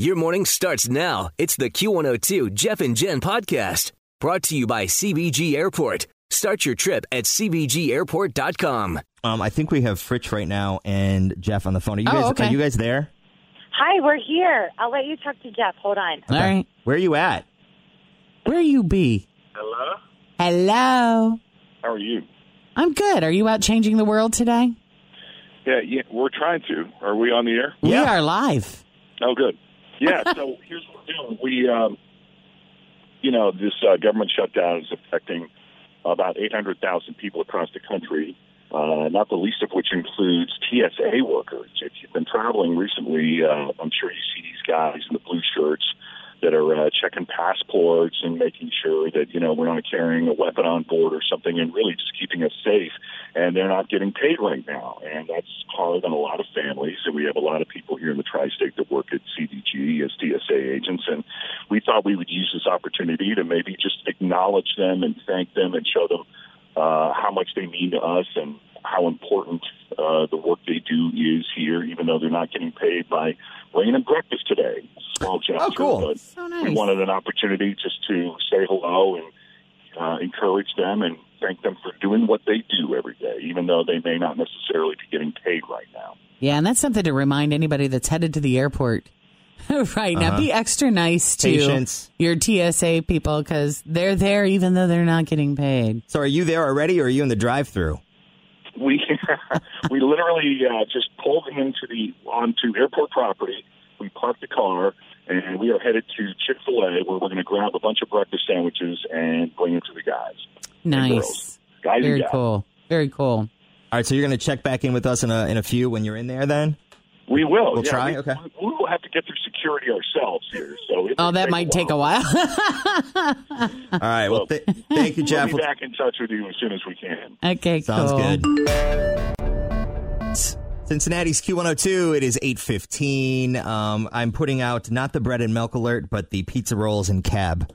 Your morning starts now. It's the Q102 Jeff and Jen podcast brought to you by CVG Airport. Start your trip at CVGAirport.com. Um, I think we have Fritch right now and Jeff on the phone. Are you Oh, guys? okay. Are you guys there? Hi, we're here. I'll let you talk to Jeff. Hold on. All right. Where are you at? Where you be? Hello? Hello. How are you? I'm good. Are you out changing the world today? Yeah, yeah, we're trying to. Are we on the air? We Yeah. are live. Oh, good. Yeah, so here's what we're doing. We, um, you know, this uh, government shutdown is affecting about 800,000 people across the country, uh, not the least of which includes TSA workers. If you've been traveling recently, uh, I'm sure you see these guys in the blue shirts that are uh, checking passports and making sure that, you know, we're not carrying a weapon on board or something and really just keeping us safe. And they're not getting paid right now. And that's hard on a lot of families. And we have a lot of people here in the tri-state that work at CVG as TSA agents. And we thought we would use this opportunity to maybe just acknowledge them and thank them and show them uh, how much they mean to us and how important uh, the work they do is here, even though they're not getting paid by bringing them breakfast today. Small gesture, Oh, cool. but So we wanted an opportunity just to say hello and uh, encourage them and thank them for doing what they do every day, even though they may not necessarily be getting paid right now. Yeah, and that's something to remind anybody that's headed to the airport. right now, be extra nice to Patience. your TSA people because they're there even though they're not getting paid. So, are you there already, or are you in the drive-through? We we literally uh, just pulled into the onto airport property. We parked the car and we are headed to Chick Fil A, where we're going to grab a bunch of breakfast sandwiches and bring them to the guys. Nice. Guys Very cool. Very cool. All right, so you're going to check back in with us in a in a few when you're in there. Then We will. We'll yeah, try? We, Okay. We, we will have to get through security ourselves here. So it Oh, may that might take a while. all right. Well, th- thank you, Jeff. We'll be back in touch with you as soon as we can. okay, Sounds cool. good. Cincinnati's Q102. It is 8:15. Um, I'm putting out not the bread and milk alert, but the pizza rolls and cab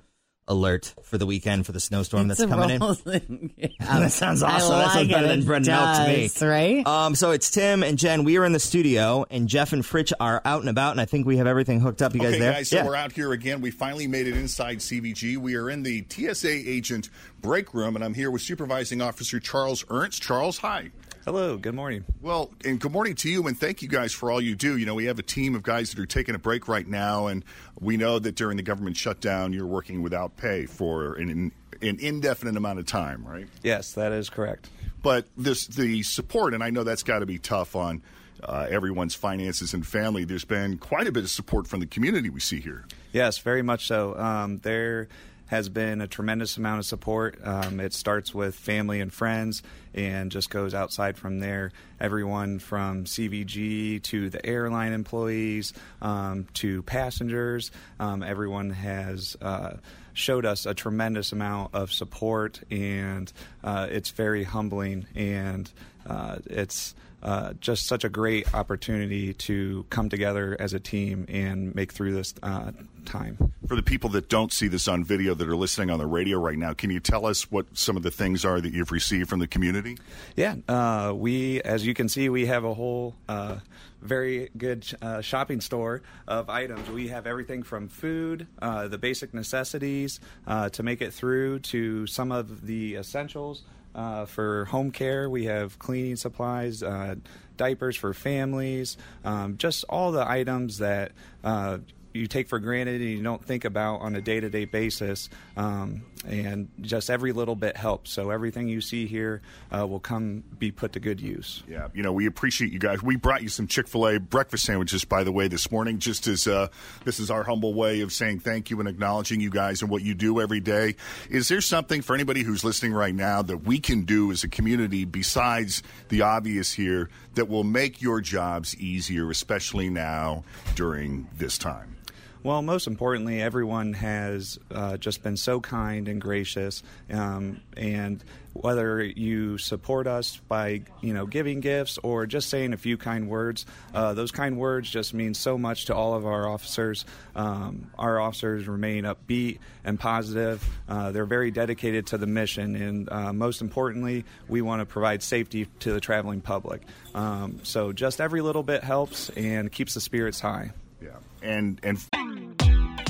alert for the weekend for the snowstorm that's coming in. Yeah. That sounds I awesome. That sounds better it. than It bread and milk to me. Right? Um, so it's Tim and Jen. We are in the studio, and Jeff and Fritch are out and about, and I think we have everything hooked up. You guys okay, there? guys, so yeah. we're out here again. We finally made it inside CVG. We are in the TSA agent break room, and I'm here with Supervising Officer Charles Ernst. Charles, hi. Hello, good morning. Well, and good morning to you, and thank you guys for all you do. You know, we have a team of guys that are taking a break right now, and we know that during the government shutdown, you're working without pay for an, an indefinite amount of time, right? Yes, that is correct. But this the support, and I know that's got to be tough on uh, everyone's finances and family. There's been quite a bit of support from the community we see here. Yes, very much so. Um, there has been a tremendous amount of support. Um, it starts with family and friends and just goes outside from there. Everyone from CVG to the airline employees um, to passengers, um, everyone has. Uh, showed us a tremendous amount of support, and uh, it's very humbling, and uh, it's uh, just such a great opportunity to come together as a team and make through this uh, time. For the people that don't see this on video that are listening on the radio right now, can you tell us what some of the things are that you've received from the community? Yeah, uh, we, as you can see, we have a whole uh, very good uh, shopping store of items. We have everything from food, uh, the basic necessities, uh, to make it through to some of the essentials. Uh, for home care, we have cleaning supplies, uh, diapers for families, um, just all the items that uh, you take for granted and you don't think about on a day to day basis. Um, and just every little bit helps. So everything you see here uh, will come be put to good use. Yeah, you know, we appreciate you guys. We brought you some Chick fil A breakfast sandwiches, by the way, this morning, just as uh, this is our humble way of saying thank you and acknowledging you guys and what you do every day. Is there something for anybody who's listening right now that we can do as a community besides the obvious here that will make your jobs easier, especially now during this time? Well, most importantly, everyone has uh, just been so kind and gracious, um, and whether you support us by you know giving gifts or just saying a few kind words, uh, those kind words just mean so much to all of our officers. Um, our officers remain upbeat and positive. Uh, they're very dedicated to the mission, and uh, most importantly, we want to provide safety to the traveling public. Um, so just every little bit helps and keeps the spirits high. Yeah, and and.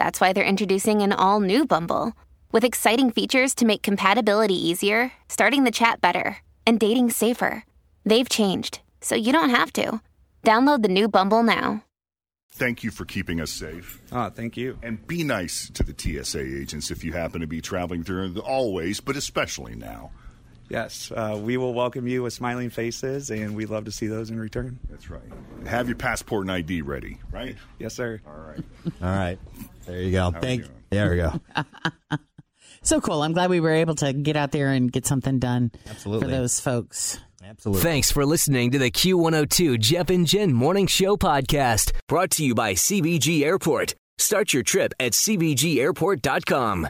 that's why they're introducing an all new Bumble with exciting features to make compatibility easier, starting the chat better, and dating safer. They've changed, so you don't have to. Download the new Bumble now. Thank you for keeping us safe. Ah, thank you. And be nice to the TSA agents if you happen to be traveling through, always, but especially now. Yes, uh, we will welcome you with smiling faces, and we'd love to see those in return. That's right. Have your passport and ID ready, right? Yes, sir. All right. All right. There you go. How Thank. we doing? There we go. So cool. I'm glad we were able to get out there and get something done Absolutely. for those folks. Absolutely. Thanks for listening to the Q102 Jeff and Jen Morning Show podcast, brought to you by CVG Airport. Start your trip at CVGAirport.com.